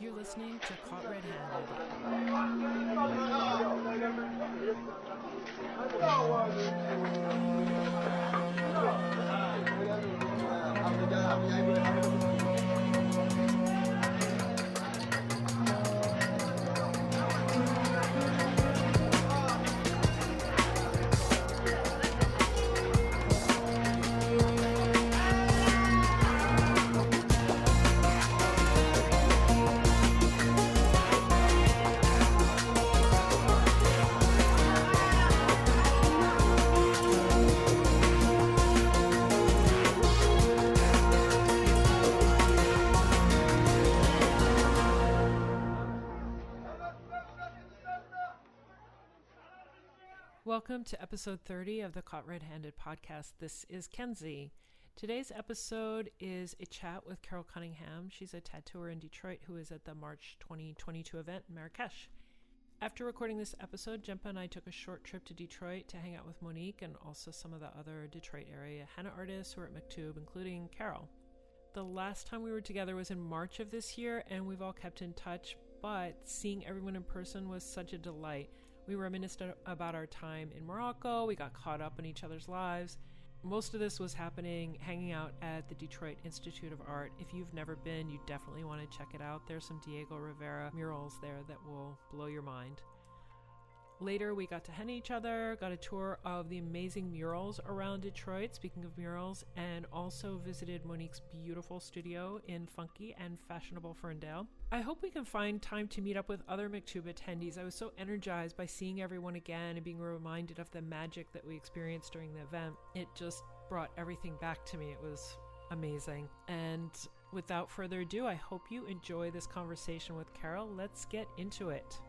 You're listening to Caught Red Handed. Welcome to episode 30 of the Caught Red Handed podcast. This is Kenzie. Today's episode is a chat with Carol Cunningham. She's a tattooer in Detroit who is at the March 2022 event in Marrakesh. After recording this episode, Jempa and I took a short trip to Detroit to hang out with Monique and also some of the other Detroit area henna artists who are at Maktub, including Carol. The last time we were together was in March of this year, and we've all kept in touch, but seeing everyone in person was such a delight. We reminisced about our time in Morocco. We got caught up in each other's lives. Most of this was happening hanging out at the Detroit Institute of Art. If you've never been, you definitely want to check it out. There's some Diego Rivera murals there that will blow your mind. Later, we got to henna each other, got a tour of the amazing murals around Detroit, speaking of murals, and also visited Monique's beautiful studio in funky and fashionable Ferndale. I hope we can find time to meet up with other Maktub attendees. I was so energized by seeing everyone again and being reminded of the magic that we experienced during the event. It just brought everything back to me. It was amazing. And without further ado, I hope you enjoy this conversation with Carol. Let's get into it.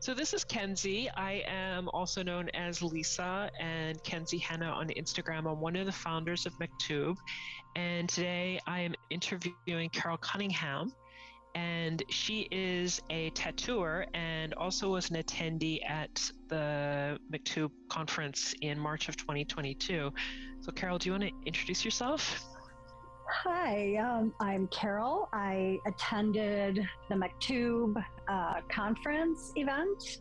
So this is Kenzie. I am also known as Lisa and Kenzie Henna on Instagram. I'm one of the founders of Maktub. and today I am interviewing Carol Cunningham, and she is a tattooer and also was an attendee at the Maktub conference in March of 2022. So, Carol, do you want to introduce yourself? Hi, um, I'm Carol. I attended the Maktub uh, conference event,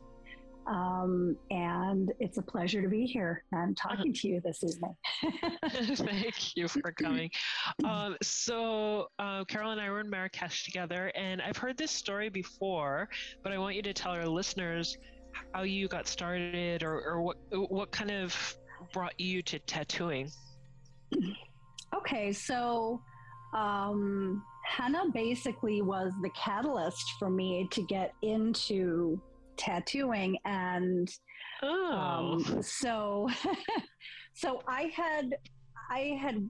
um, and it's a pleasure to be here and talking to you this evening. Thank you for coming. Um, so, uh, Carol and I were in Marrakesh together, and I've heard this story before, but I want you to tell our listeners how you got started or, or what, what kind of brought you to tattooing. Okay, so um, henna basically was the catalyst for me to get into tattooing, and Oh, um, so so I had I had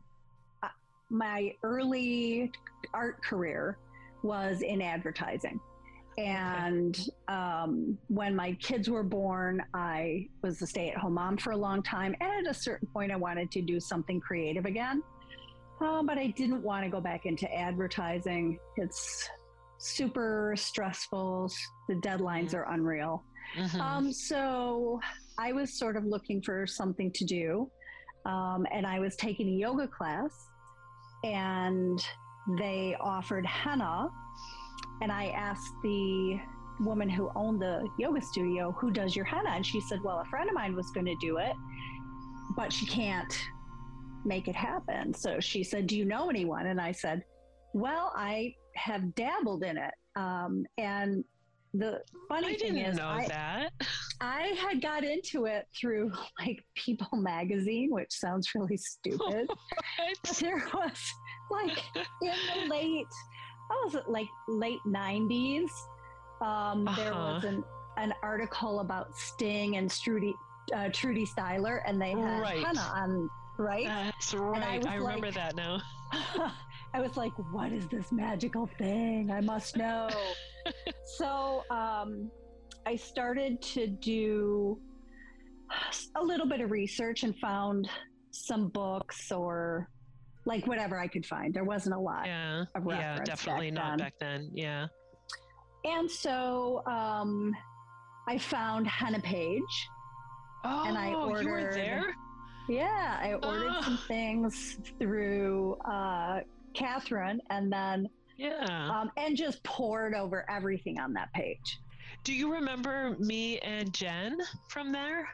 uh, my early art career was in advertising. And um, when my kids were born, I was a stay at home mom for a long time. And at a certain point, I wanted to do something creative again. Uh, but I didn't want to go back into advertising. It's super stressful. The deadlines are unreal. mhm. Um, so I was sort of looking for something to do. Um, and I was taking a yoga class, and they offered henna. And I asked the woman who owned the yoga studio, Who does your henna? And she said, Well, a friend of mine was going to do it, but she can't make it happen. So she said, Do you know anyone? And I said, Well, I have dabbled in it. Um, and the funny I thing is, know I, that. I had got into it through like People magazine, which sounds really stupid. There was like in the late, what was it, like late 90s? Um, There Uh-huh. was an, an article about Sting and Trudy, uh, Trudy Styler, and they had Right. henna on, right? That's right. was I, remember like- that now. I was like, what is this magical thing? I must know. so um, I started to do a little bit of research and found some books or like whatever I could find. There wasn't a lot. Yeah. of Yeah, definitely back not back then. Yeah. And so um, I found Henna Page. Oh, And I you were ordered- there? Yeah, I ordered some Oh. things through uh, Catherine, and then Yeah. um, and just poured over everything on that page. Do you remember me and Jen from there?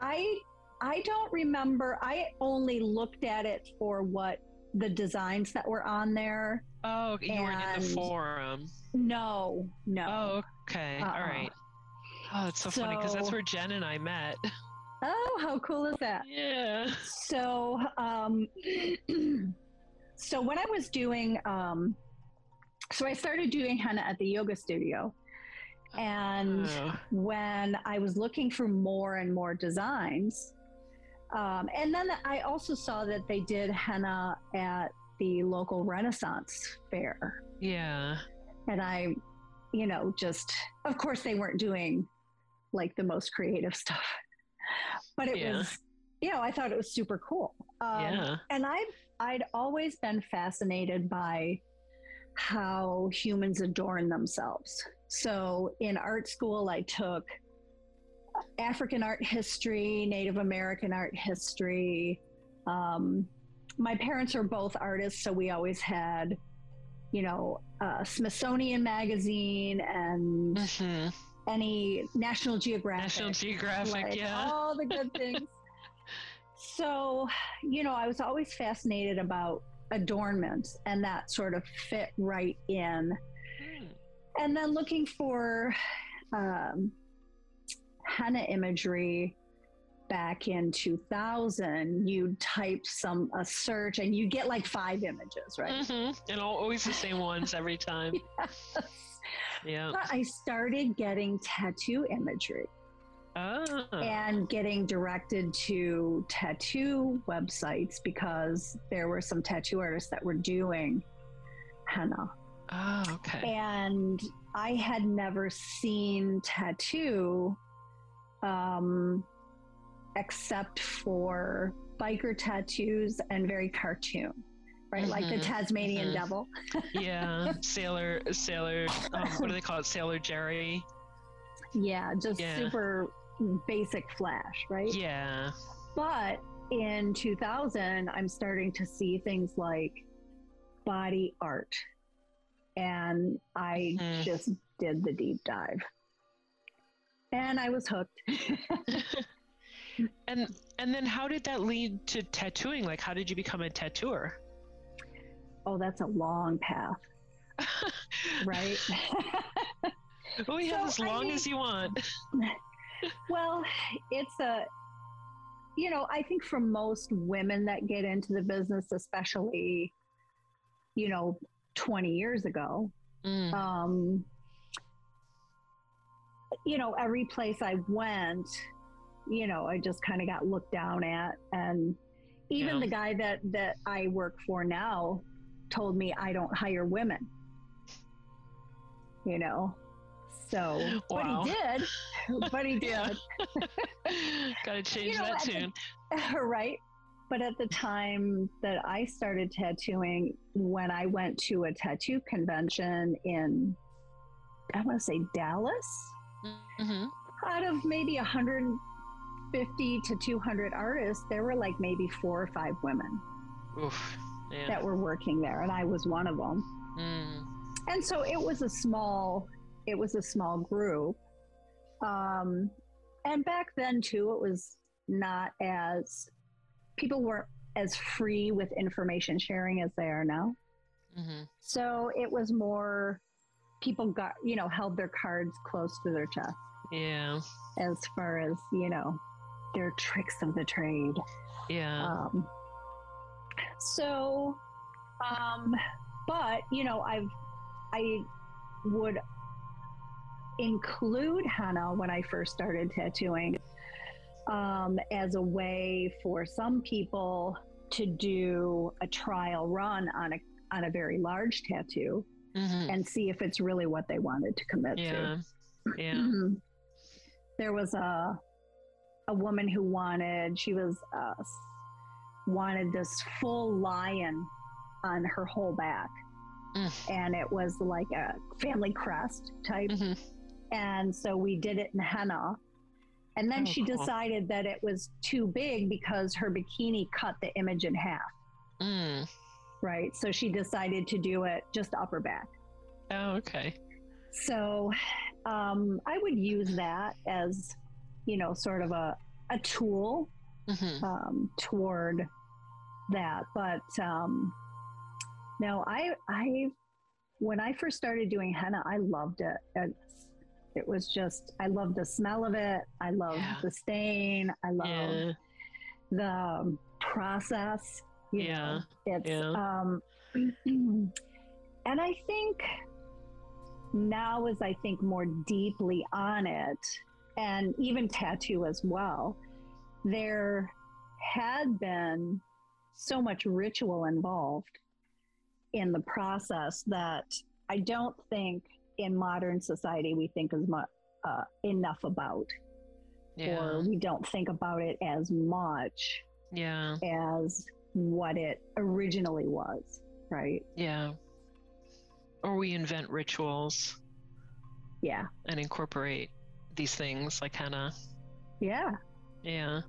I I don't remember. I only looked at it for what the designs that were on there. Oh, you weren't in the forum. No, no. Oh, okay. All Uh-uh. right. Oh, it's so, funny because that's where Jen and I met. Oh, how cool is that? Yeah. So, um, so when I was doing, um, so I started doing henna at the yoga studio, and Oh, when I was looking for more and more designs, um, and then I also saw that they did henna at the local Renaissance fair, yeah. and I, you know, just of course they weren't doing like the most creative stuff, but it Yeah. was, you know, I thought it was super cool. Um, yeah. and I've I'd always been fascinated by how humans adorn themselves. So in art school, I took African art history, Native American art history. Um, my parents are both artists, so we always had, you know, uh, Smithsonian magazine and hmm any National Geographic National Geographic, like, yeah. all the good things. so, you know, I was always fascinated about adornments, and that sort of fit right in. Hmm. And then looking for um, henna imagery back in 2000, you'd type some a search, and you get like five images, right? hmm And always the same ones every time. Yeah. But I started getting tattoo imagery. Oh. and getting directed to tattoo websites because there were some tattoo artists that were doing henna. Oh, okay. And I had never seen tattoo um, except for biker tattoos and very cartoon, right? Like the Mhm, Tasmanian mhm. devil. Yeah. Sailor, Sailor, um, what do they call it? Sailor Jerry. Yeah, just Yeah. super basic flash, right? Yeah. But in 2000, I'm starting to see things like body art. And I Mhm. just did the deep dive. And I was hooked. and and then how did that lead to tattooing? Like, how did you become a tattooer? Oh, that's a long path, right? well, we have So, as I long mean- as you want. well, it's a, you know, I think for most women that get into the business, especially, you know, 20 years ago, Mm. um, you know, every place I went, you know, I just kind of got looked down at, and even Yeah. the guy that that I work for now told me I don't hire women. You know, so Wow. but he did, but he did, Gotta change know, that at the- tune. right? But at the time that I started tattooing, when I went to a tattoo convention in, I want to say Dallas, hmm out of maybe 150 to 200 artists, there were like maybe four or five women Oof. Yeah. that were working there, and I was one of them. Mm. And so it was a small, it was a small group. Um, and back then too, it was not as people weren't as free with information sharing as they are now. hmm So it was more people got, you know, held their cards close to their chest. Yeah. as far as you know their tricks of the trade Yeah. um so um but you know i've i would include henna when i first started tattooing um as a way for some people to do a trial run on a on a very large tattoo hmm and see if it's really what they wanted to commit to Yeah. Yeah. Mhm. There was a a woman who wanted she was uh, wanted this full lion on her whole back, Mm. and it was like a family crest type. hmm And so we did it in henna. And then Oh, she cool. decided that it was too big because her bikini cut the image in half. Mm. right? So she decided to do it just upper back. Oh, okay. So um, I would use that as, you know, sort of a, a tool hmm um, toward that. But um, no, I, I, when I first started doing henna, I loved it. It, it was just, I loved the smell of it. I loved Yeah. the stain. I loved Yeah. the um, process. you Yeah. know. It's Yeah. um, and I think now as I think more deeply on it, and even tattoo as well, there had been so much ritual involved in the process that I don't think in modern society we think as much uh, enough about, Yeah. or we don't think about it as much Yeah. as what it originally was, right? Yeah. Or we invent rituals Yeah. and incorporate these things like henna. Yeah. Yeah.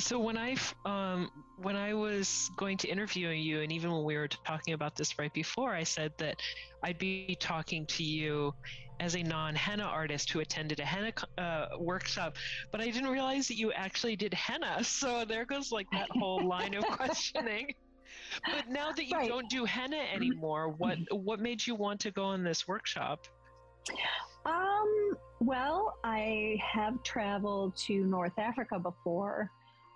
So when I um when I was going to interview you, and even when we were talking about this right before, I said that I'd be talking to you as a non henna artist who attended a henna uh, workshop, but I didn't realize that you actually did henna. So there goes like that whole line of questioning. But now that you Right. don't do henna anymore, what what made you want to go on this workshop? Um, well, I have traveled to North Africa before.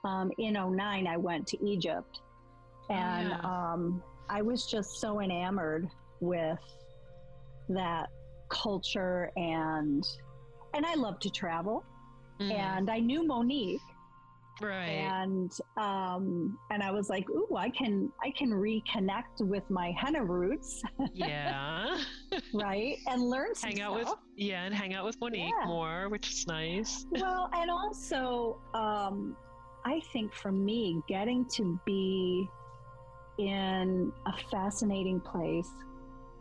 Um, in 09, I went to Egypt. And yeah. um, I was just so enamored with that culture and and I love to travel. Mm, And I knew Monique right. and um and I was like, ooh, I can I can reconnect with my henna roots, yeah. right? And learn some hang out with yeah and hang out with monique Yeah. more which is nice well, and also, um, I think for me, getting to be in a fascinating place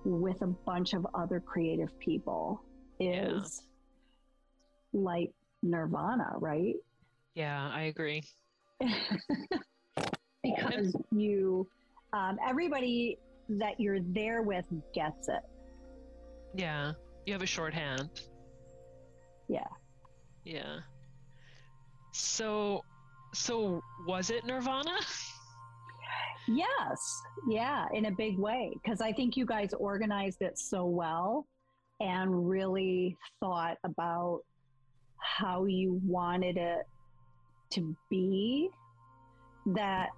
with a bunch of other creative people Yeah. is like nirvana, right? yeah i agree because you, um, everybody that you're there with gets it. yeah you have a shorthand Yeah. yeah so so was it nirvana Yes, yeah, in a big way. Because I think you guys organized it so well and really thought about how you wanted it to be. That,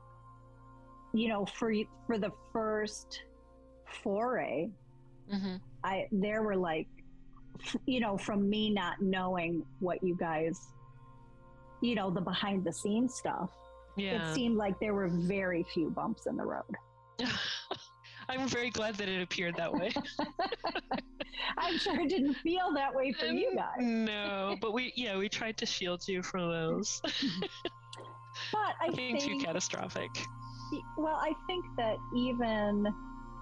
you know, for for the first foray, mm-hmm. I there were like, you know, from me not knowing what you guys, you know, the behind the scenes stuff. yeah It seemed like there were very few bumps in the road. i'm very glad that it appeared that way I'm sure it didn't feel that way for you Um, guys. no but we yeah we tried to shield you from those But I being too catastrophic well, I think that even,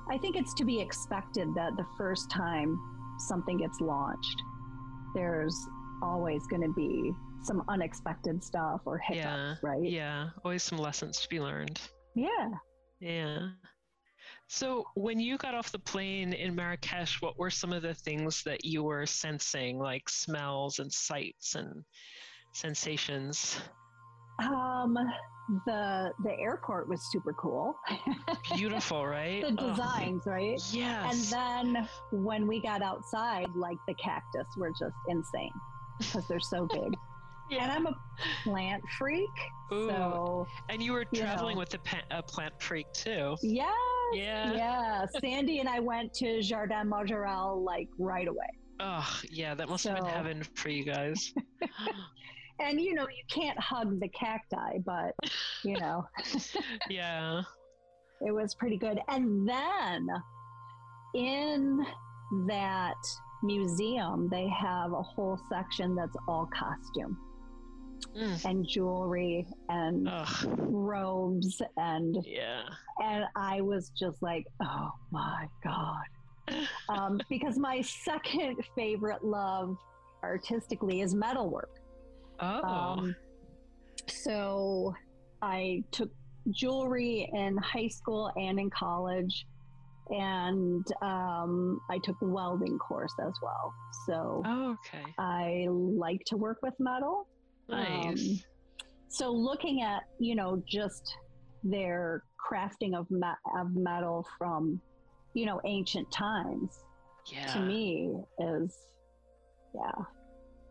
I think it's to be expected that the first time something gets launched, there's always going to be some unexpected stuff or hiccups, Yeah, right? yeah always some lessons to be learned Yeah. Yeah. So when you got off the plane in Marrakesh, what were some of the things that you were sensing, like smells and sights and sensations? Um, the the airport was super cool. Beautiful, right? the Oh, designs, right? Yes. And then when we got outside, like the cactus were just insane because they're so big. And yeah. I'm a plant freak, Ooh, so and you were you traveling know. with a, plant freak too. yeah, Yeah. yeah. Sandy and I went to Jardin Majorelle like right away. Oh, yeah. That must have been heaven for you guys. And you know, you can't hug the cacti, but you know, yeah. it was pretty good. And then in that museum, they have a whole section that's all costume Mm. and jewelry and Ugh. robes and Yeah. and I was just like, oh my god, um, because my second favorite love artistically is metalwork. Oh. Um, so I took jewelry in high school and in college. And um, I took the welding course as well. So Oh, okay. I like to work with metal. Nice. Um, so looking at, you know, just their crafting of, me- of metal from, you know, ancient times yeah. to me is, yeah.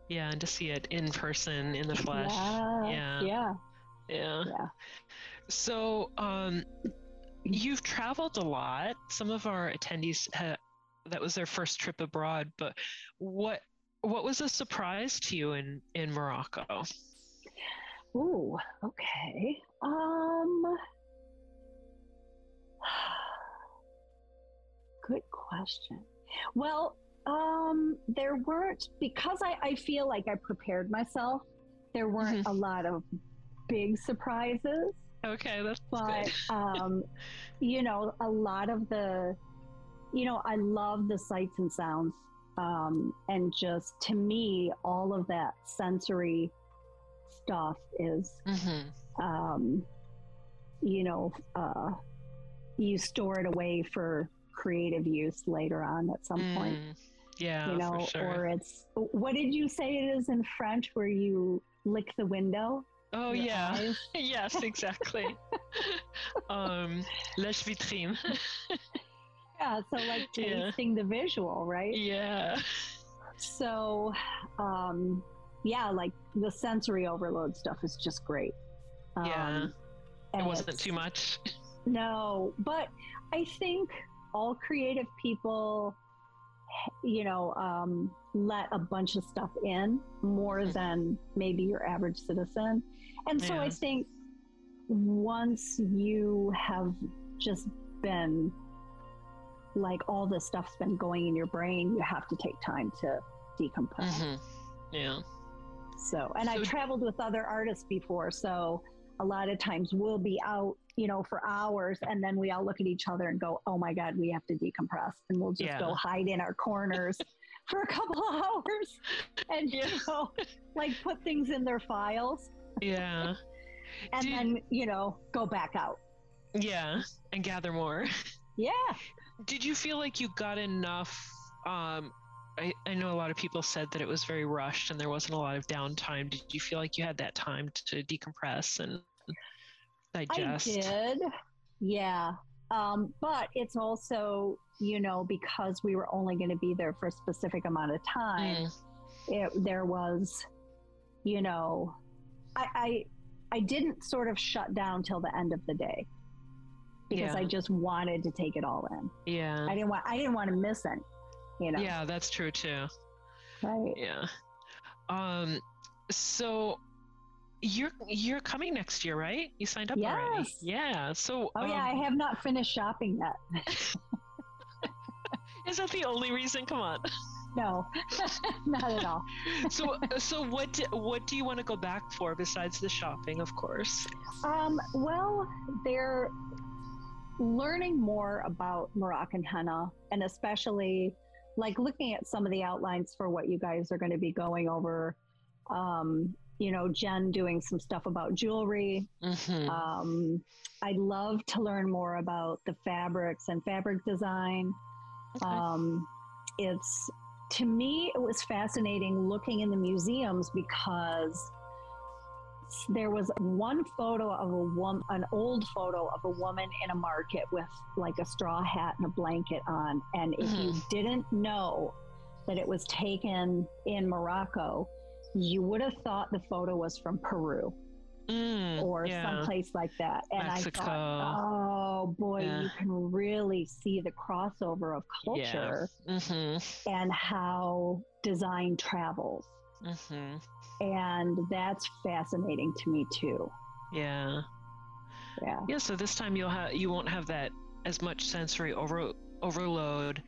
Yeah, and to see it in person, in the flesh. Yeah. Yeah. Yeah. Yeah. Yeah. So, um, you've traveled a lot. Some of our attendees ha- that was their first trip abroad. But what what was a surprise to you in in Morocco? Ooh, okay. Um Good question. Well, um there weren't because I, I feel like I prepared myself, there weren't a lot of big surprises. Okay, that's But um, you know, a lot of the you know, I love the sights and sounds. Um, and just to me, all of that sensory stuff is hmm um, you know, uh, you store it away for creative use later on at some point, Mm, yeah, you know, for sure. or it's what did you say it is in French where you lick the window? oh yeah, yes, exactly. um, lèche vitrine. Yeah, so like Yeah. tasting the visual, right? yeah. So, um, yeah, like the sensory overload stuff is just great. Yeah. Um, It and wasn't too much. No, but I think all creative people, you know, um, let a bunch of stuff in more Mhm. than maybe your average citizen. And so I think once you have just been like all this stuff's been going in your brain, you have to take time to decompress. hmm Yeah. So, and I've traveled with other artists before, so a lot of times we'll be out, you know, for hours, and then we all look at each other and go, "Oh my God, we have to decompress," and we'll just go hide in our corners for a couple of hours, and Yeah. you know, like put things in their files, Yeah. and Did- then you know, go back out. Yeah. And gather more. Yeah. Did you feel like you got enough? Um, I, I know a lot of people said that it was very rushed and there wasn't a lot of downtime. Did you feel like you had that time to decompress and digest? I did. Yeah. Um, but it's also, you know, because we were only going to be there for a specific amount of time. Mm, it, there was, you know, I, I I didn't sort of shut down till the end of the day because Yeah. I just wanted to take it all in. yeah. I didn't want I didn't want to miss it. You know, Yeah, that's true too. right? Yeah. Um, so you're you're coming next year, right? You signed up already. Yes. Yeah. So Oh yeah, I um, have not finished shopping yet. is that the only reason? Come on. No, not at all. so so what do, what do you want to go back for besides the shopping, of course? Um, well, they're learning more about Moroccan henna, and especially like looking at some of the outlines for what you guys are going to be going over. Um, you know, Jen doing some stuff about jewelry. Mm-hmm. Um, I'd love to learn more about the fabrics and fabric design. Um, it's to me, it was fascinating looking in the museums because there was one photo of a woman, an old photo of a woman in a market with like a straw hat and a blanket on. And if you didn't know that it was taken in Morocco, you would have thought the photo was from Peru Mm, or yeah. someplace like that. And Mexico. I thought, oh boy, Yeah. you can really see the crossover of culture Mm-hmm. and how design travels. Mm-hmm. And that's fascinating to me too. Yeah. Yeah. Yeah. So this time you'll have you won't have that as much sensory over overload,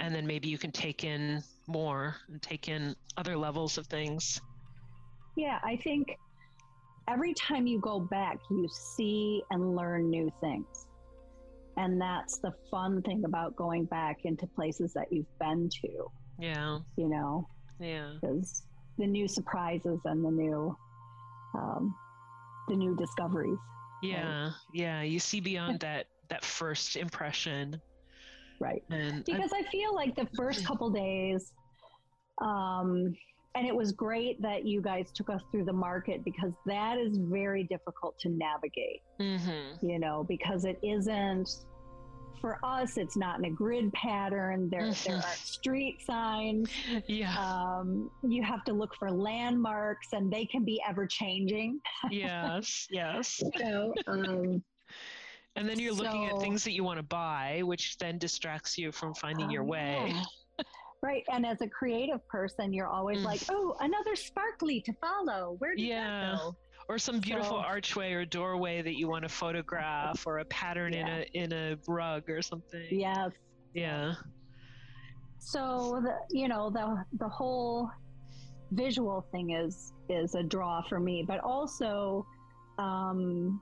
and then maybe you can take in more and take in other levels of things. Yeah, I think every time you go back, you see and learn new things. And that's the fun thing about going back into places that you've been to, Yeah. you know, Yeah. is the new surprises and the new, um, the new discoveries. Yeah, yeah. You see beyond that that first impression, right? and Because I feel like the first couple days, um, and it was great that you guys took us through the market because that is very difficult to navigate. Mhm. you know, because it isn't for us, it's not in a grid pattern. There, there Mhm. aren't street signs. yeah, Um, you have to look for landmarks, and they can be ever changing. yes, yes. So, um, And then you're looking at things that you want to buy, which then distracts you from finding your oh, way. yeah. Right, and as a creative person, you're always Mm. like, "Oh, another sparkly to follow. Where did Yeah. that go?" Or some beautiful So- archway or doorway that you want to photograph, or a pattern in a in a rug or something. Yes. Yeah. So the you know the the whole visual thing is is a draw for me, but also um,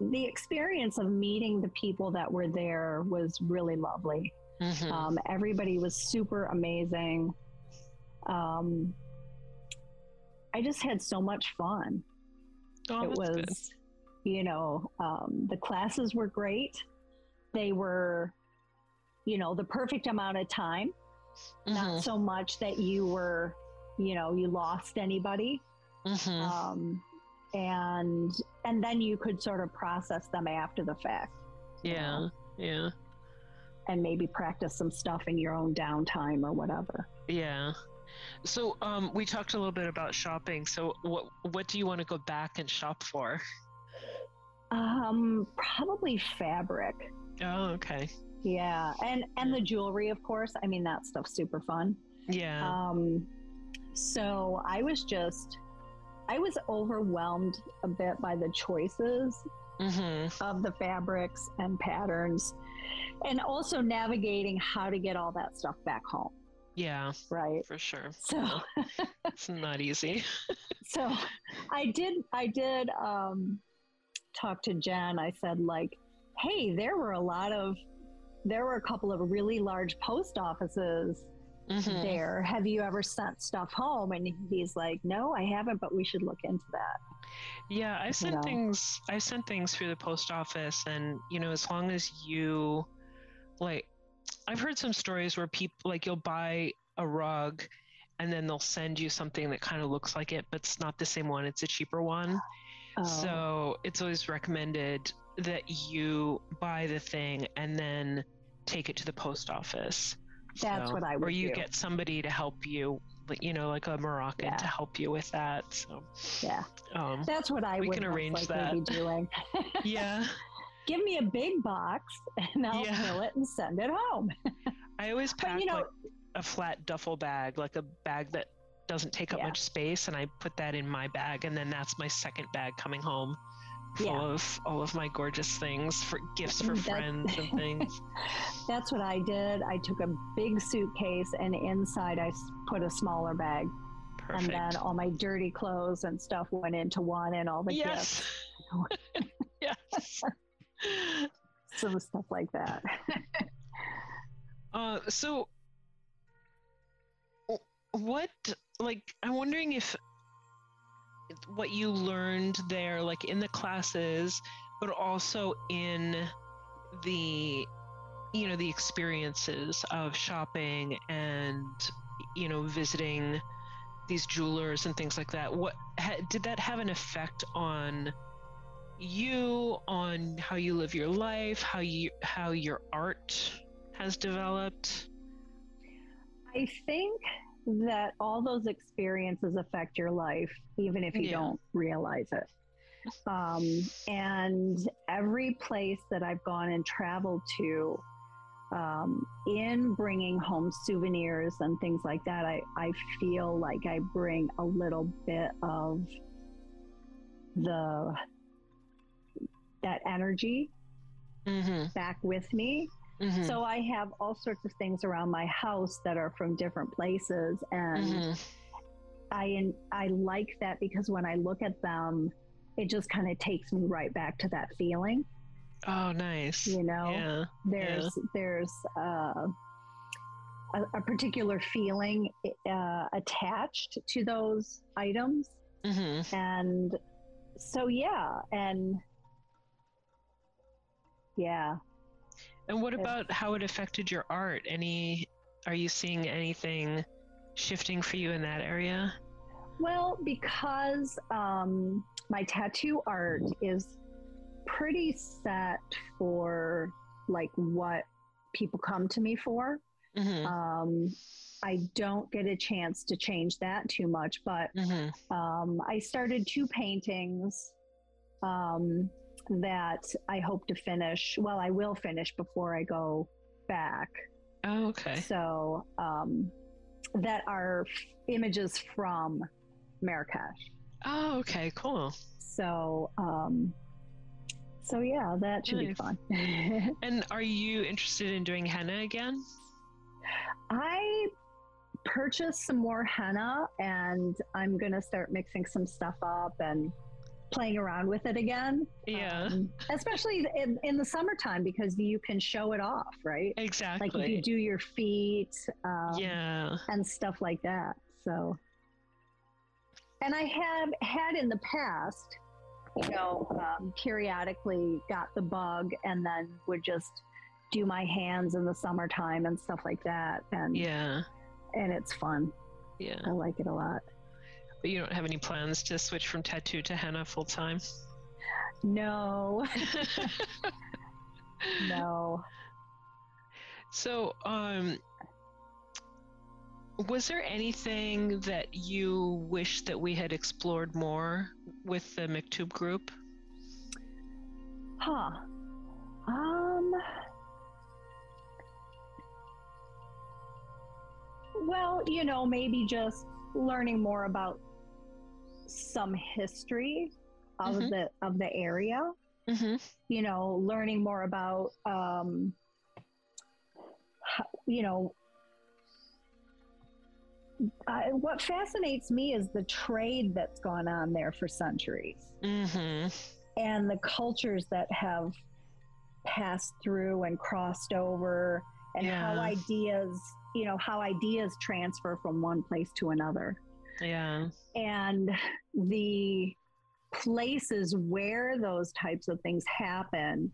the experience of meeting the people that were there was really lovely. Mhm. Um, everybody was super amazing. Um, I just had so much fun. Oh, it was, good. you know, um, the classes were great. They were, you know, the perfect amount of time Mhm. not so much that you were you know you lost anybody Mhm. um, and and then you could sort of process them after the fact yeah. know, Yeah. and maybe practice some stuff in your own downtime or whatever Yeah. So um, we talked a little bit about shopping. So what what do you want to go back and shop for? um probably fabric Oh, okay. yeah and and the jewelry of course i mean that stuff's super fun Yeah. um so i was just i was overwhelmed a bit by the choices mm-hmm. of the fabrics and patterns and also navigating how to get all that stuff back home Yeah, right for sure. so It's not easy. so i did i did um talk to jen i said like hey there were a lot of there were a couple of really large post offices Mhm. there have you ever sent stuff home and he's like no i haven't but we should look into that Yeah, I've sent know. things. I've sent things through the post office, and you know, as long as you, like, I've heard some stories where people like you'll buy a rug, and then they'll send you something that kind of looks like it, but it's not the same one. It's a cheaper one. Oh, So it's always recommended that you buy the thing and then take it to the post office. That's So- what I would. Or you do. get somebody to help you, you know, like a Moroccan Yeah. to help you with that. So, yeah um, that's what i We would can arrange that. be doing yeah. give me a big box and I'll Yeah. fill it and send it home. I always But pack you know, like a flat duffel bag, like a bag that doesn't take up Yeah. much space, and I put that in my bag, and then that's my second bag coming home, full Yeah. of all of my gorgeous things for gifts for That- friends and things. that's what I did. I took a big suitcase and inside I put a smaller bag. Perfect. And then all my dirty clothes and stuff went into one and all the yes. gifts, yes. Some stuff like that. Uh, so, what, like, I'm wondering if what you learned there, like in the classes, but also in the, you know, the experiences of shopping and, you know, visiting these jewelers and things like that. What ha- did that have an effect on? You on how you live your life how you how your art has developed I think that all those experiences affect your life, even if you Yeah. don't realize it. Um, and every place that I've gone and traveled to, um, in bringing home souvenirs and things like that, I, I feel like I bring a little bit of the that energy mm-hmm, back with me. Mm-hmm, so I have all sorts of things around my house that are from different places, and mm-hmm. I I like that because when I look at them, it just kind of takes me right back to that feeling. oh nice. You know, yeah. there's there's uh, a, a particular feeling uh, attached to those items, mm-hmm, and so yeah, and yeah. And what about how it affected your art? Any are you seeing anything shifting for you in that area? Well, because um, my tattoo art is pretty set for like what people come to me for. Mm-hmm. Um, I don't get a chance to change that too much, but mm-hmm. um, I started two paintings um, that I hope to finish. Well, I will finish before I go back. Oh, okay. So um, that are f- images from Marrakesh. Oh, okay. Cool. So, um, so yeah, that should be Nice. fun. And are you interested in doing henna again? I purchased some more henna and I'm going to start mixing some stuff up and playing around with it again. Yeah. Um, especially in, in the summertime because you can show it off, right? exactly. Like if you do your feet um, yeah. and stuff like that. So, and I have had in the past, you know, um, periodically got the bug and then would just do my hands in the summertime and stuff like that. And Yeah. and it's fun. Yeah. I like it a lot. But you don't have any plans to switch from tattoo to henna full time? No, no. So, um, was there anything that you wish that we had explored more with the Maktub group? Huh. Um. Well, you know, maybe just learning more about some history of Mhm. the of the area. Mm-hmm. You know, learning more about, um, ho- you know, I, what fascinates me is the trade that's gone on there for centuries Mm-hmm. and the cultures that have passed through and crossed over and how ideas you know how ideas transfer from one place to another Yeah. And the places where those types of things happen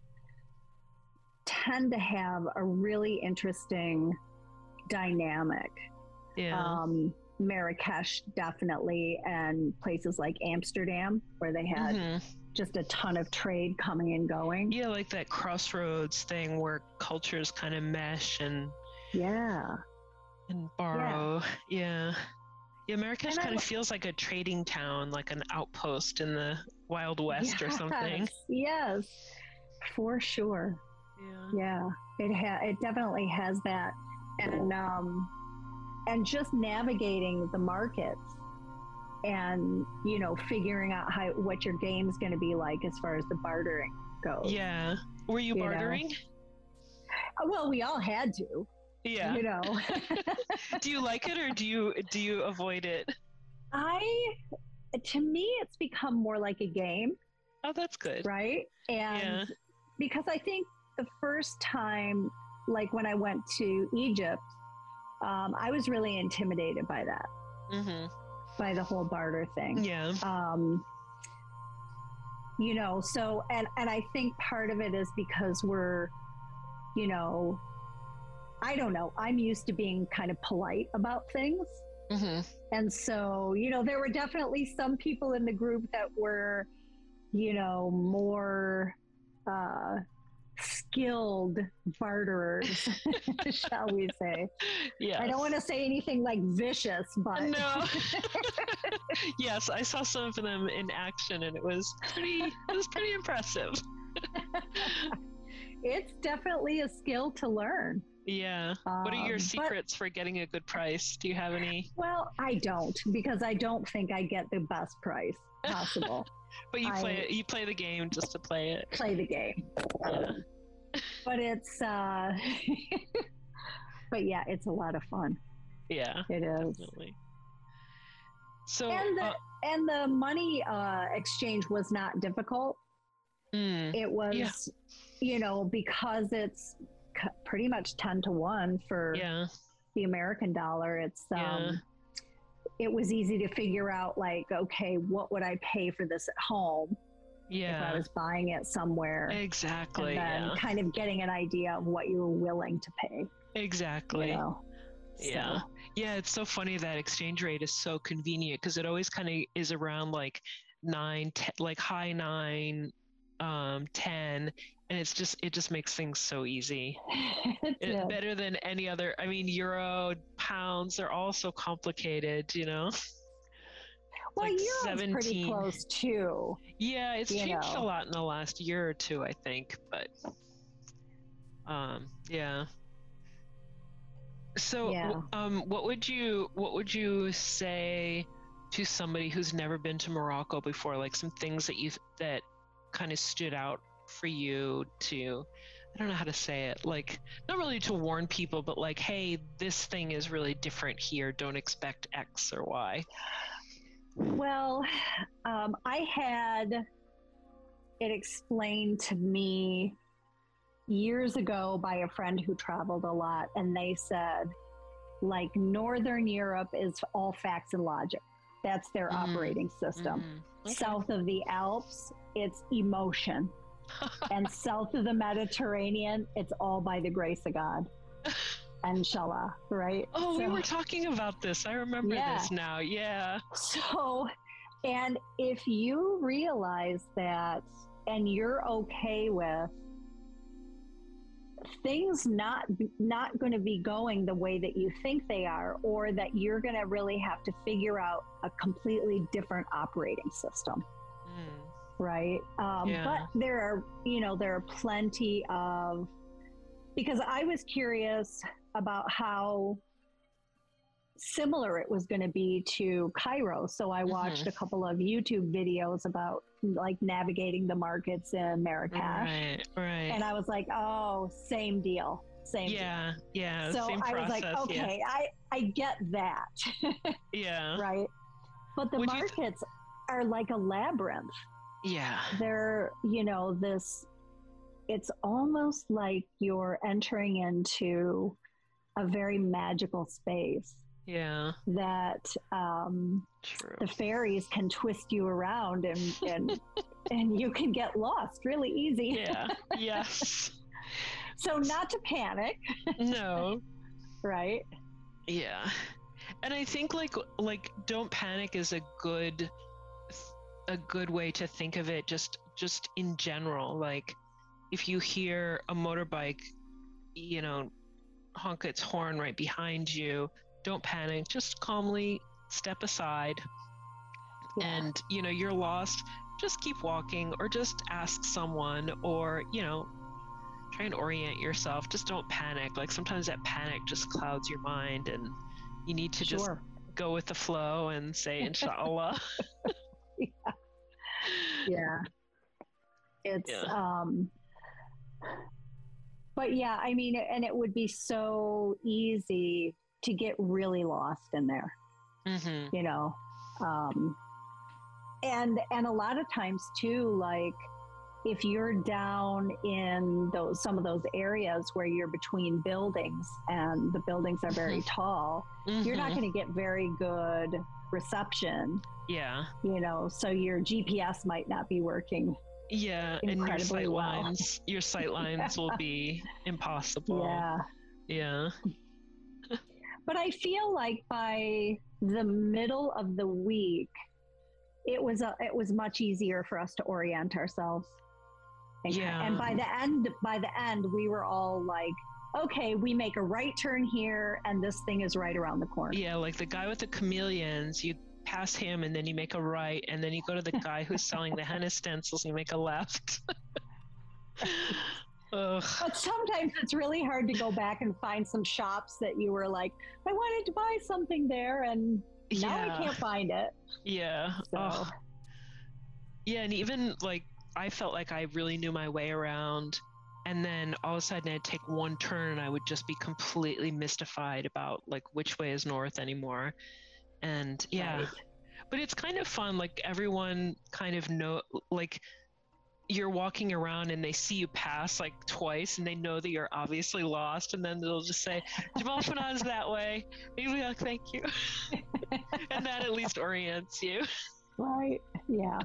tend to have a really interesting dynamic Yeah. um, Marrakesh definitely, and places like Amsterdam, where they had Mhm. just a ton of trade coming and going. Yeah, like that crossroads thing where cultures kind of mesh and Yeah. and borrow. Yeah. Yeah, Marrakesh And kind of feels like a trading town, like an outpost in the Wild West or something. Yes, Yes, for sure. Yeah. Yeah, it ha- it definitely has that, and um, and just navigating the markets, and you know, figuring out how what your game's going to be like as far as the bartering goes. Yeah. Were you You know. bartering? Uh, Well, we all had to. Yeah. You know. do you like it or do you do you avoid it? I, to me, it's become more like a game, Oh, that's good. right? And Yeah. because I think the first time, like when I went to Egypt, um, I was really intimidated by that, Mm-hmm. by the whole barter thing. Yeah. Um, you know, so and and I think part of it is because we're, you know, I don't know. I'm used to being kind of polite about things. Mm-hmm. And so, you know, there were definitely some people in the group that were, you know, more uh, skilled barterers, shall we say. Yeah. I don't want to say anything like vicious, but No. yes, I saw some of them in action, and it was pretty. It was pretty impressive. it's definitely a skill to learn. Yeah. What are your Um, but- secrets for getting a good price? Do you have any? well, I don't because I don't think I get the best price possible. But you play it. You play the game just to play it. Play the game. Yeah. But it's, uh, but yeah, it's a lot of fun. Yeah. It is. Definitely. So. and the uh, and the money uh, exchange was not difficult. mm, It was, Yeah. you know, because it's pretty much ten to one for yeah. the American dollar. It's um, Yeah. it was easy to figure out like, okay, what would I pay for this at home? Yeah. if I was buying it somewhere. exactly. and then Yeah. kind of getting an idea of what you were willing to pay. Exactly. You know? Yeah. So, Yeah, it's so funny that exchange rate is so convenient because it always kind of is around like nine, te- like high nine, um, 10. And it's just, it just makes things so easy. It, a- better than any other. I mean, euro, pounds, they're all so complicated, you know? well, like Euro's pretty close too. Yeah, it's changed a lot in the last year or two, I think. But um, yeah. So, w- um, what would you what would you say to somebody who's never been to Morocco before? Like some things that you that kind of stood out for you to I don't know how to say it. Like not really to warn people, but like, hey, this thing is really different here. Don't expect X or Y. Well, um, I had it explained to me years ago by a friend who traveled a lot, and they said, like, Northern Europe is all facts and logic. That's their Mm. operating system. Mhm. Okay. South of the Alps, it's emotion. And south of the Mediterranean, it's all by the grace of God. Inshallah, right? Oh, we were talking about this. I remember Yeah. this now. Yeah. So, and if you realize that and you're okay with things not not going to be going the way that you think they are or that you're going to really have to figure out a completely different operating system. Right um, Yeah. but there are you know there are plenty of because i was curious about how similar it was going to be to cairo so i watched Mm-hmm. a couple of youtube videos about like navigating the markets in marrakesh Right. Right. and i was like oh same deal same yeah. Yeah. so i was like okay i i get that Yeah. Yeah. right but the Would you th- markets are like a labyrinth Yeah. they're you know this it's almost like you're entering into a very magical space Yeah. that um, True. the fairies can twist you around and and and you can get lost really easy Yeah. yes. so not to panic No. right Yeah. And I think like like don't panic is a good a good way to think of it just just in general like if you hear a motorbike you know honk its horn right behind you don't panic just calmly step aside. Yeah. and you know you're lost just keep walking or just ask someone or you know try and orient yourself. Just don't panic like sometimes that panic just clouds your mind and you need to just go with the flow and say inshallah. Yeah it's Yeah. um but yeah i mean and it would be so easy to get really lost in there hmm you know um and and a lot of times too like if you're down in those some of those areas where you're between buildings and the buildings are very mm-hmm. tall you're not mm-hmm. going to get very good reception. Yeah. You know so your gps might not be working yeah and your sight well. lines your sight lines will be impossible. Yeah. Yeah. But i feel like by the middle of the week it was a, it was much easier for us to orient ourselves and, Yeah. and by the end by the end we were all like okay we make a right turn here and this thing is right around the corner. Yeah like the guy with the chameleons you pass him and then you make a right and then you go to the guy who's selling the henna stencils and you make a left. Ugh. but sometimes it's really hard to go back and find some shops that you were like i wanted to buy something there and now yeah. i can't find it. Yeah. So. Yeah, and even like I felt like I really knew my way around, and then all of a sudden I'd take one turn and I would just be completely mystified about like which way is north anymore. And yeah, Right. but it's kind of fun. Like everyone kind of know like you're walking around and they see you pass like twice and they know that you're obviously lost and then they'll just say Jemaa el-Fnaa's that way. You'll like, thank you. and that at least orients you. right yeah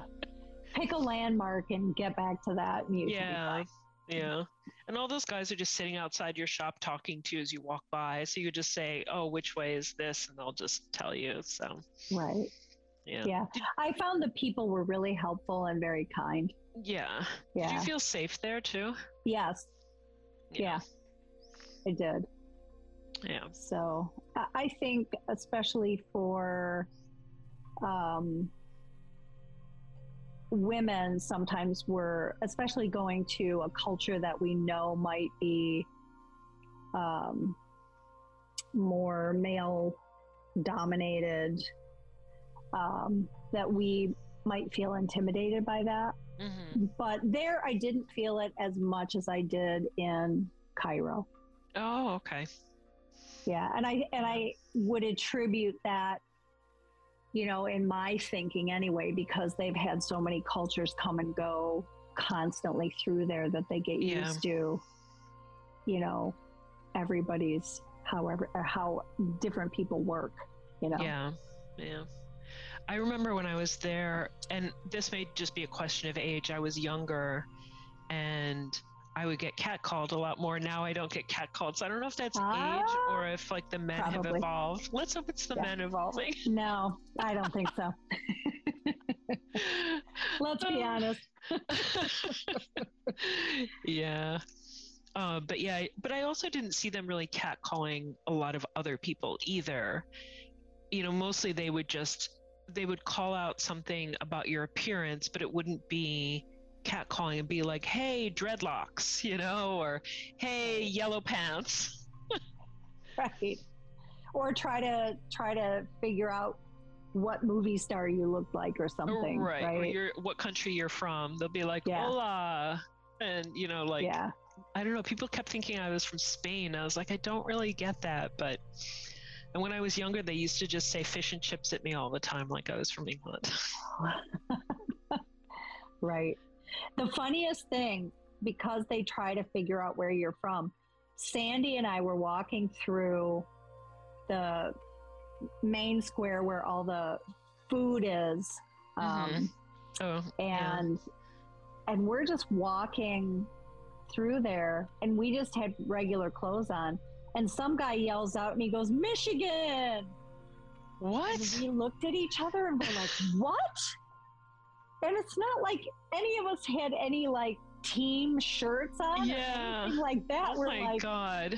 pick a landmark and get back to that. And yeah, yeah. And all those guys are just sitting outside your shop talking to you as you walk by. So you just say, "Oh, which way is this?" and they'll just tell you. So right. Yeah. Yeah. I found the people were really helpful and very kind. Yeah. Yeah. Did you feel safe there too? Yes. Yeah. I did. Yeah. So I think, especially for um, women, sometimes we're, especially going to a culture that we know might be um, more male dominated, um, that we might feel intimidated by that. hmm But there, I didn't feel it as much as I did in Cairo. Oh, okay. Yeah, and I and I would attribute that, you know, in my thinking anyway, because they've had so many cultures come and go constantly through there that they get Yeah. used to, you know, everybody's however how different people work. You know. Yeah. Yeah. I remember when I was there, and this may just be a question of age. I was younger, and I would get catcalled a lot more. Now I don't get catcalled. So I don't know if that's age Ah, or if like the men have evolved. Let's hope it's the Yeah. men evolving. No, I don't think so. Let's be Oh. honest. yeah. Uh, but yeah, but I also didn't see them really catcalling a lot of other people either. You know, mostly they would just they would call out something about your appearance, but it wouldn't be catcalling and be like, "Hey, dreadlocks," you know, or "Hey, yellow pants." right or try to try to figure out what movie star you look like or something right. right, Or what country you're from. They'll be like, Yeah. "Hola," and you know, like yeah I don't know. People kept thinking I was from Spain. I was like, I don't really get that. But and when I was younger, they used to just say fish and chips at me all the time, like I was from England. right the funniest thing because they try to figure out where you're from sandy and i were walking through the main square where all the food is um, oh, yeah. and and we're just walking through there and we just had regular clothes on and some guy yells out and he goes michigan what? and we looked at each other and we're like what and it's not like any of us had any like team shirts on Yeah. or anything like that Oh we're my like god,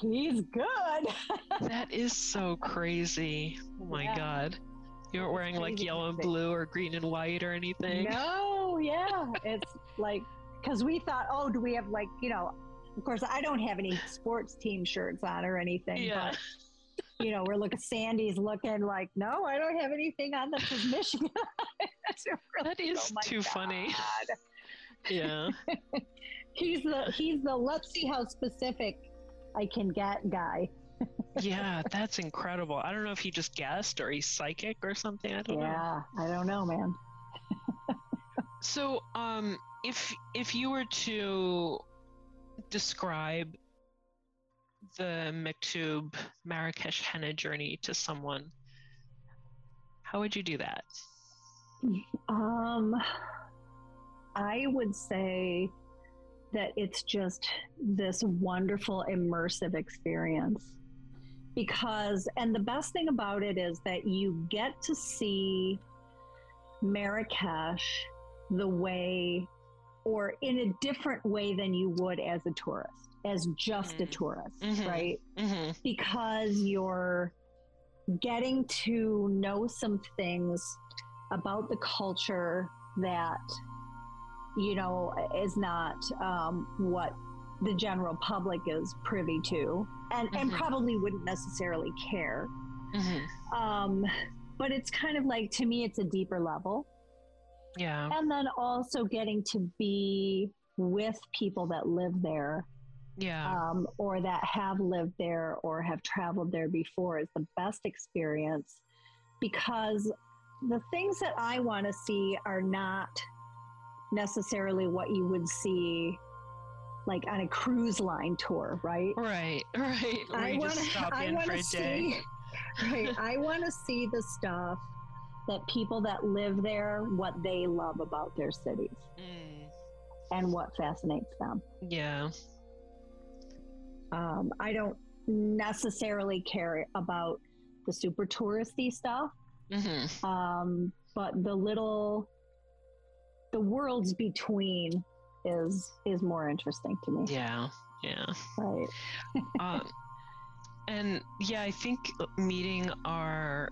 he's good that is so crazy. Oh my Yeah. god, you weren't wearing like yellow and blue or green and white or anything. No, yeah. It's like, because we thought, oh, do we have like, you know, of course, I don't have any sports team shirts on or anything, Yeah. but, you know, we're looking, Sandy's looking like, no, I don't have anything on that says Michigan. We're That is "Oh too funny. Yeah. He's the, he's the, let's see how specific I can get guy. yeah, that's incredible. I don't know if he just guessed or he's psychic or something. I don't know. Yeah, I don't know, man. So, um, if if you were to describe the Mektoub Marrakesh henna journey to someone, how would you do that? Um, I would say that it's just this wonderful immersive experience. Because, and the best thing about it is that you get to see Marrakesh the way or in a different way than you would as a tourist, as just a Mhm. tourist, Mhm. right? Mm-hmm. because you're getting to know some things about the culture that you know is not um, what the general public is privy to and, and Mhm. probably wouldn't necessarily care Mm-hmm. um, but it's kind of like to me it's a deeper level Yeah. and then also getting to be with people that live there Yeah. um, or that have lived there or have traveled there before is the best experience because the things that I want to see are not necessarily what you would see like on a cruise line tour, right? right. Right. Where I want to stop I want to day. see right, I want to see the stuff that people that live there, what they love about their cities Mm, and what fascinates them. yeah. Um, I don't necessarily care about the super touristy stuff, hmm um, but the little, the worlds between is is more interesting to me. Yeah. Yeah. Right. um, and yeah, I think meeting our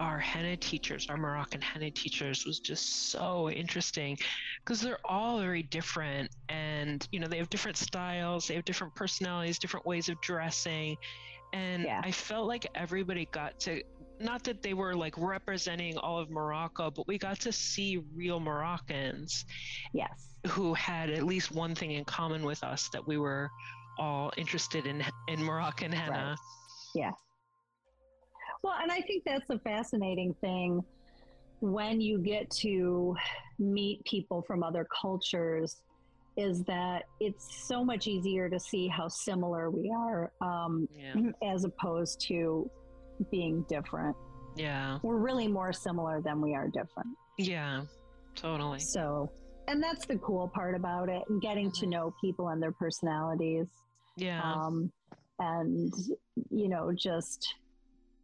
our henna teachers, our Moroccan henna teachers, was just so interesting because they're all very different, and you know they have different styles, they have different personalities, different ways of dressing, and Yeah. I felt like everybody got to. Not that they were like representing all of Morocco, but we got to see real Moroccans Yes. who had at least one thing in common with us that we were all interested in in Moroccan henna. Well, and I think that's a fascinating thing when you get to meet people from other cultures is that it's so much easier to see how similar we are um, Yeah. as opposed to being different. Yeah. We're really more similar than we are different. Yeah. Totally. So, and that's the cool part about it and getting to know people and their personalities. Yeah. um, and you know just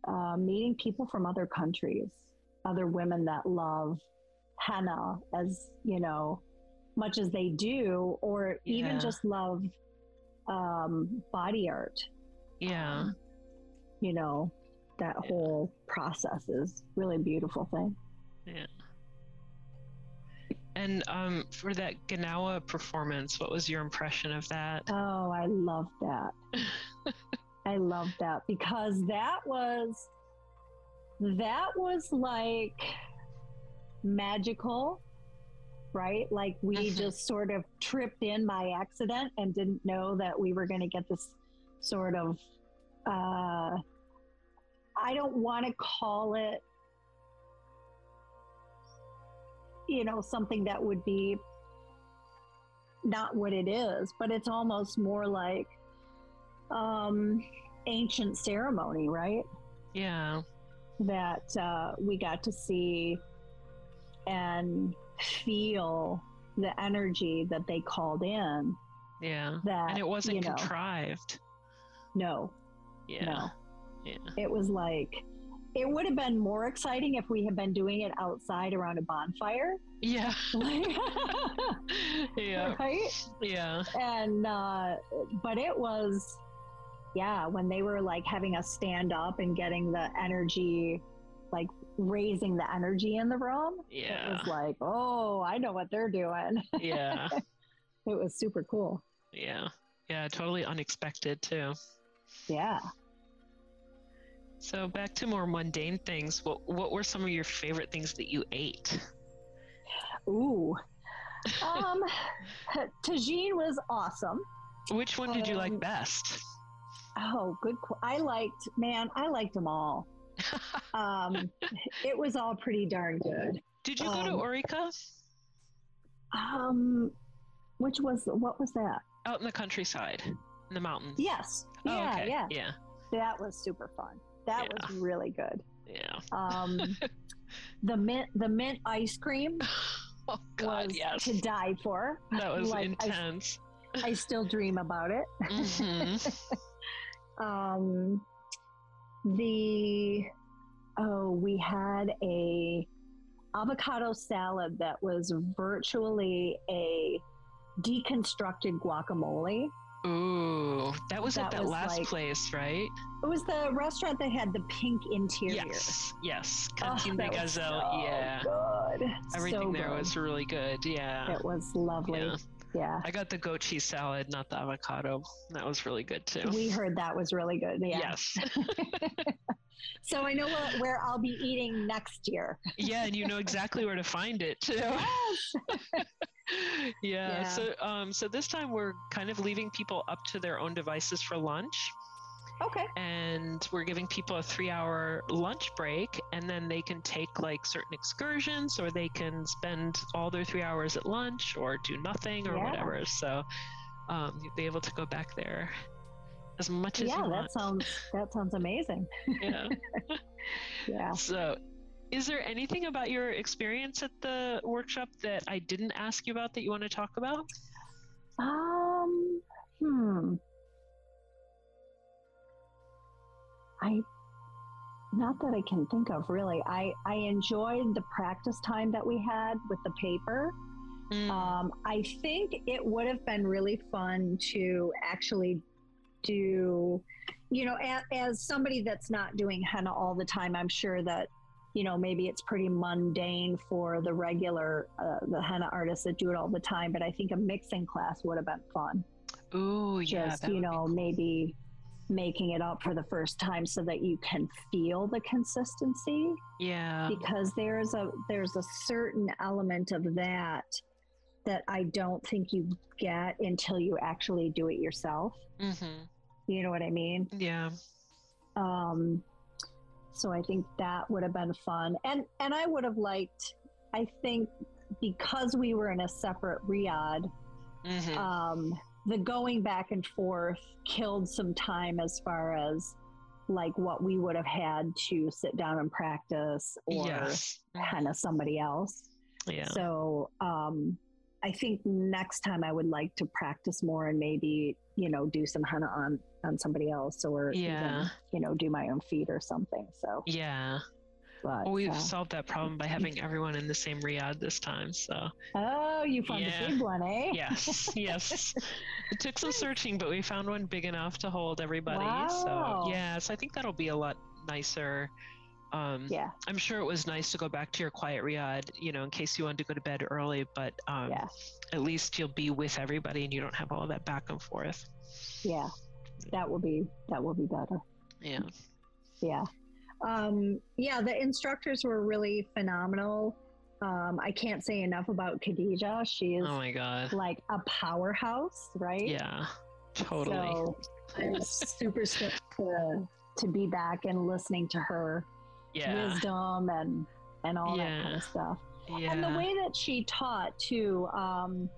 uh, meeting people from other countries other women that love henna as you know much as they do or even just love um, body art yeah. um, you know that Yeah. whole process is really a beautiful thing Yeah. And um, for that Gnawa performance, what was your impression of that? oh i love that I love that because that was that was like magical, right? Like we Mhm. just sort of tripped in by accident and didn't know that we were going to get this sort of uh I don't want to call it you know something that would be not what it is, but it's almost more like um, ancient ceremony, right? Yeah. That uh, we got to see and feel the energy that they called in. Yeah. That And it wasn't you know, contrived. no, Yeah. no, Yeah. it was like it would have been more exciting if we had been doing it outside around a bonfire, Yeah. yeah. right? Yeah. and uh but it was yeah when they were like having us stand up and getting the energy like raising the energy in the room it was like oh i know what they're doing Yeah. it was super cool Yeah. Yeah. Totally unexpected too. yeah So back to more mundane things. What what were some of your favorite things that you ate? ooh um tagine was awesome Which one did you like Um, best? Oh good qu- i liked man i liked them all um it was all pretty darn good Did you go to um, Ourika? um which was what was that Out in the countryside, in the mountains. yes Oh, yeah okay. yeah Yeah. That was super fun. That Yeah. was really good. Yeah. Um, the mint, the mint ice cream Oh God, was yes. to die for. That was Like, I- intense. I still dream about it. hmm Um, the oh, we had a avocado salad that was virtually a deconstructed guacamole. Ooh, that was at That that was last like- place, right? It was the restaurant that had the pink interior. Yes, yes. Oh, de that was Gazelle. so yeah, good. everything So there good. was really good. Yeah, It was lovely. yeah. Yeah. I got the goat cheese salad, not the avocado. That was really good too. We heard that was really good. Yeah. Yes. So I know what, where I'll be eating next year. yeah, and you know exactly where to find it too. Yes. yeah. Yeah. So um so this time we're kind of leaving people up to their own devices for lunch Okay. and we're giving people a 3-hour lunch break and then they can take like certain excursions or they can spend all their 3 hours at lunch or do nothing or Yeah. whatever. So um you'll be able to go back there as much as Yeah, you that sounds that sounds amazing. yeah. Yeah. So is there anything about your experience at the workshop that I didn't ask you about that you want to talk about? Um, hmm. I, not that I can think of really. I I enjoyed the practice time that we had with the paper. Mm, Um, I think it would have been really fun to actually do, you know, as, as somebody that's not doing henna all the time, I'm sure that, you know, maybe it's pretty mundane for the regular, uh, the henna artists that do it all the time. But I think a mixing class would have been fun. Ooh, yeah. Just, you know, cool. maybe making it up for the first time so that you can feel the consistency Yeah. because there's a there's a certain element of that that I don't think you get until you actually do it yourself. Mm-hmm. You know what I mean? Yeah. Um, so I think that would have been fun, and and I would have liked. I think because we were in a separate riad, Mm-hmm. um, the going back and forth killed some time as far as like what we would have had to sit down and practice or yes. henna somebody else. Yeah. So um, I think next time I would like to practice more and maybe you know do some henna on on somebody else or Yeah. even, you know do my own feet or something. So yeah. But Well, we've uh, solved that problem by having everyone in the same riad this time. So oh you found Yeah. a big one, eh? yes, yes. It took some searching, but we found one big enough to hold everybody. Wow. So yeah, so I think that'll be a lot nicer. Um, Yeah, I'm sure it was nice to go back to your quiet riad, you know, in case you wanted to go to bed early. But um, yeah, at least you'll be with everybody, and you don't have all that back and forth. yeah. That will be that will be better. Yeah. Yeah. Um, yeah, the instructors were really phenomenal. Um, I can't say enough about Khadija. She is Oh my god. like a powerhouse, right? Yeah. Totally. So super stoked to, to be back and listening to her yeah. wisdom and and all that kind of stuff. Yeah. And the way that she taught too, um,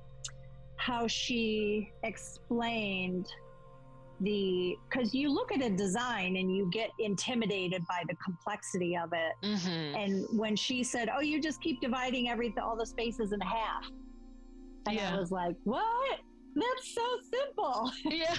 how she explained the because you look at a design and you get intimidated by the complexity of it. mm-hmm. And when she said, "Oh, you just keep dividing everything, all the spaces in half," and Yeah. I was like, "What? That's so simple." Yeah.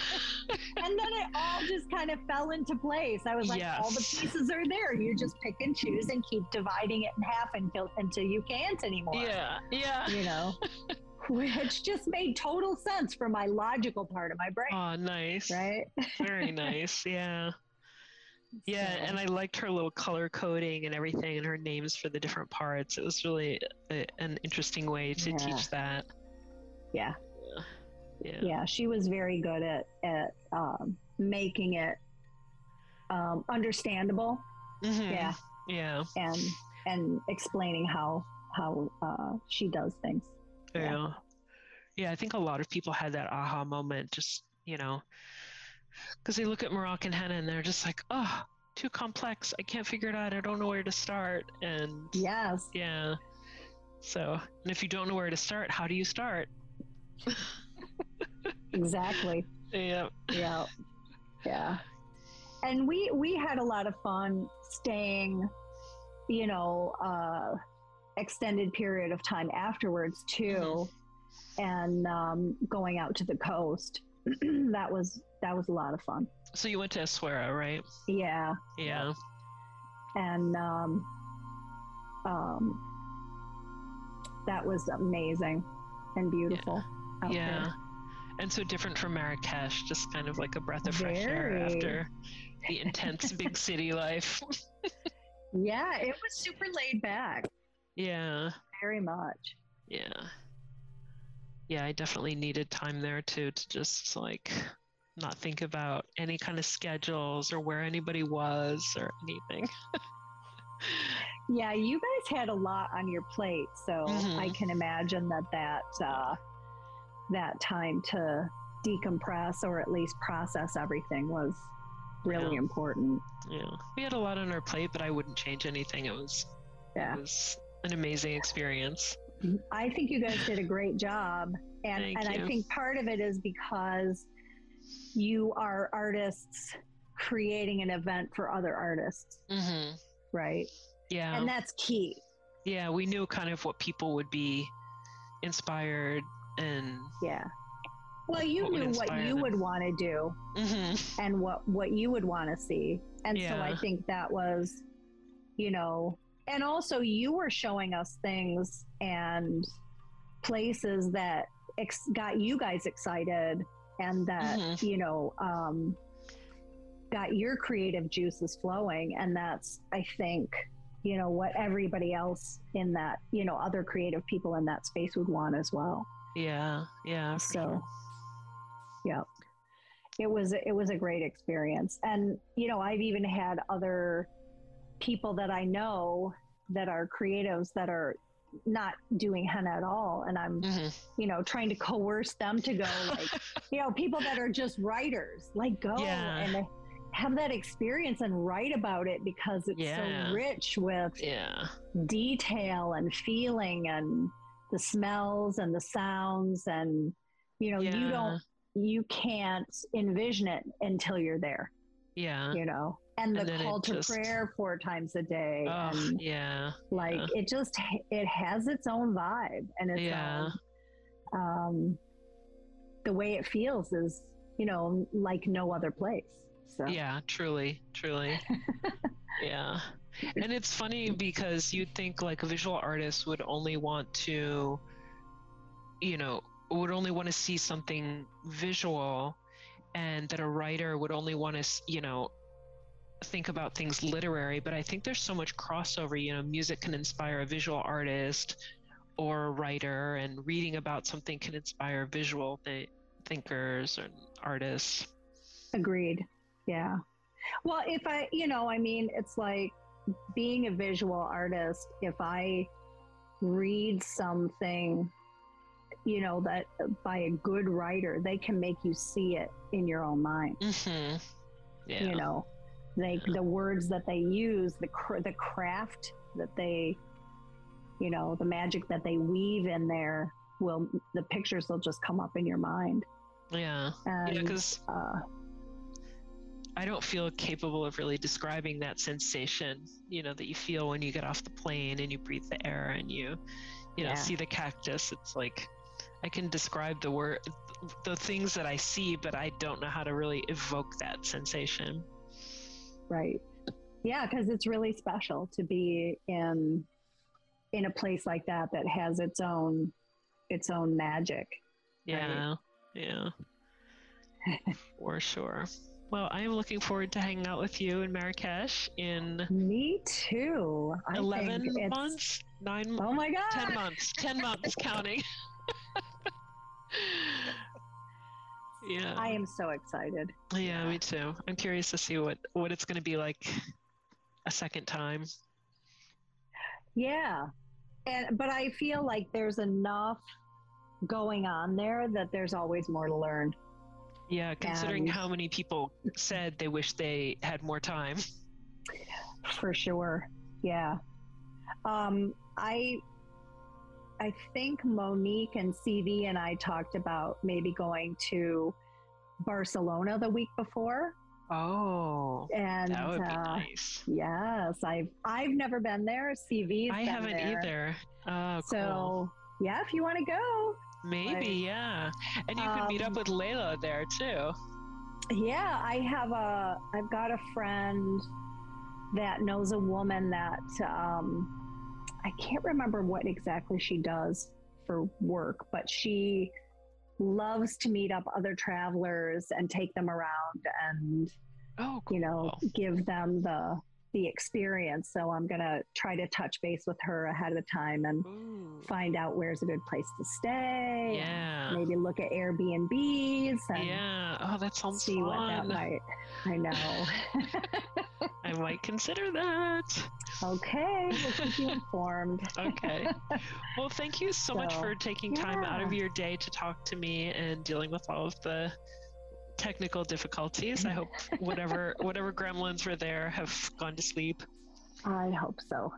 and then it all just kind of fell into place. I was like, all the pieces are there. You just pick and choose and keep dividing it in half until until you can't anymore. yeah. Yeah. You know, which just made total sense for my logical part of my brain, Oh, nice. right? Very nice. Yeah. Yeah, So, and I liked her little color coding and everything, and her names for the different parts. It was really a, an interesting way to Yeah. teach that. yeah, Yeah. yeah, she was very good at at um, making it um, understandable. Mhm. Yeah, Yeah. and and explaining how how uh, she does things. Yeah. Yeah. Yeah. I think a lot of people had that aha moment, just, you know, because they look at Moroccan henna and they're just like, oh, too complex. I can't figure it out. I don't know where to start. And Yes. yeah. So, and if you don't know where to start, how do you start? Exactly. Yeah. Yeah. Yeah. And we we had a lot of fun staying, you know, uh extended period of time afterwards too and um going out to the coast. that was that was a lot of fun. So you went to Essaouira, right? Yeah. Yeah. And um um that was amazing and beautiful. out Yeah. there. And so different from Marrakesh, just kind of like a breath of fresh air after the intense big city life. Yeah, it was super laid back. Yeah. Very much. Yeah. Yeah, I definitely needed time there too to just like not think about any kind of schedules or where anybody was or anything. Yeah, you guys had a lot on your plate, so Mhm. I can imagine that that uh, that time to decompress or at least process everything was really Yeah. important. Yeah. We had a lot on our plate, but I wouldn't change anything. It was Yeah, it was an amazing experience. I think you guys did a great job, and Thank and I think part of it is because you are artists creating an event for other artists, hmm right? Yeah. And that's key. Yeah, we knew kind of what people would be inspired and Yeah. Well, you What knew what you them. would want to do Mhm. and what what you would want to see. And so I think that was, you know, and also you were showing us things and places that ex- got you guys excited and that, Mhm. you know, um, got your creative juices flowing. And that's, I think, you know, what everybody else in that, you know, other creative people in that space would want as well. yeah, yeah. So, sure. yeah it was it was a great experience and you know i've even had other people that i know that are creatives that are not doing henna at all and i'm Mhm. you know trying to coerce them to go like you know people that are just writers like go Yeah. and have that experience and write about it because it's Yeah. so rich with Yeah. detail and feeling and the smells and the sounds and you know you don't you can't envision it until you're there Yeah. you know and the And call to just- prayer four times a day Oh, and yeah. like yeah. it just it has its own vibe and its Yeah. own um the way it feels is you know like no other place so Yeah, truly, truly. yeah. And it's funny because you'd think like a visual artist would only want to, you know, would only want to see something visual and that a writer would only want to, you know, think about things literary. But I think there's so much crossover. You know, music can inspire a visual artist or a writer, and reading about something can inspire visual th- thinkers and artists. Agreed. Yeah. Well, if I, you know, I mean, it's like being a visual artist, if I read something, you know, that by a good writer, they can make you see it in your own mind. hmm Yeah. You know, the words that they use, the, cr- the craft that they, you know, the magic that they weave in there will, the pictures will just come up in your mind. Yeah. And, Yeah, because uh, I don't feel capable of really describing that sensation, you know, that you feel when you get off the plane and you breathe the air and you, you know, Yeah. see the cactus. It's like I can describe the word, the things that I see, but I don't know how to really evoke that sensation. Right. Yeah, because it's really special to be in in a place like that that has its own its own magic. Yeah. Yeah. For sure. Well, I am looking forward to hanging out with you in Marrakesh in Me too. I 11 think it's, months, nine, Oh my god. 10 months, 10 months counting. yeah. I am so excited. Yeah, me too. I'm curious to see what what it's going to be like a second time. Yeah. And but I feel like there's enough going on there that there's always more to learn. Yeah, considering And- how many people said they wish they had more time. For sure. Yeah. Um I I think Monique and CV and I talked about maybe going to Barcelona the week before. Oh, And that would be uh, nice. yes, I've I've never been there. CV, I been haven't there. either. Oh, cool. So yeah, if you want to go, Maybe, like, yeah. And you could meet up um, with Layla there too. Yeah, I have a I've got a friend that knows a woman that um I can't remember what exactly she does for work, but she loves to meet up other travelers and take them around and Oh, cool. you know give them the the experience. So I'm going to try to touch base with her ahead of time and Ooh. find out where's a good place to stay. Yeah. Maybe look at Airbnbs and Yeah. Oh, that sounds see what that fun. might. I know. I might consider that. okay, we'll keep you informed. Okay. Well, thank you so, much for taking time out of your day to talk to me and dealing with all of the technical difficulties. I hope whatever whatever gremlins were there have gone to sleep. I hope so.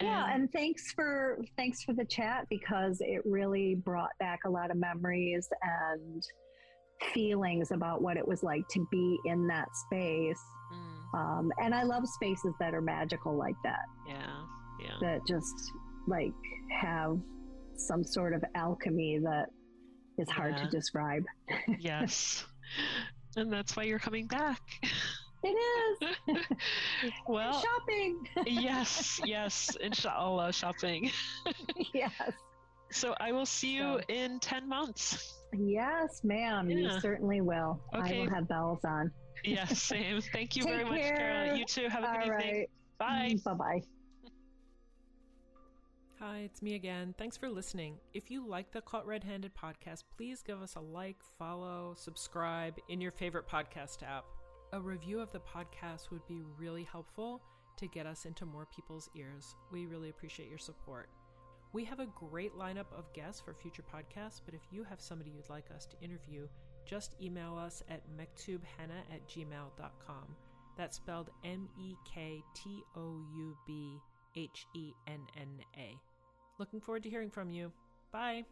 Yeah, And- and thanks for thanks for the chat because it really brought back a lot of memories and feelings about what it was like to be in that space. Mm, Um, and I love spaces that are magical like that. yeah. Yeah. that just like have some sort of alchemy that is hard Yeah. to describe. yes. And that's why you're coming back. It is well, shopping. yes, yes, inshallah, shopping. yes. So I will see you So- in 10 months. Yes, ma'am. You certainly will. I will have bells on. Yes, same. Thank you Take very much, Carol. You too. Have a All good evening. right. Bye. Bye bye. Hi, it's me again. Thanks for listening. If you like the Caught Red Handed podcast, please give us a like, follow, subscribe in your favorite podcast app. A review of the podcast would be really helpful to get us into more people's ears. We really appreciate your support. We have a great lineup of guests for future podcasts, but if you have somebody you'd like us to interview, just email us at mektoubhenna at gmail.com. That's spelled M E K T O U B H E N N A. Looking forward to hearing from you. Bye.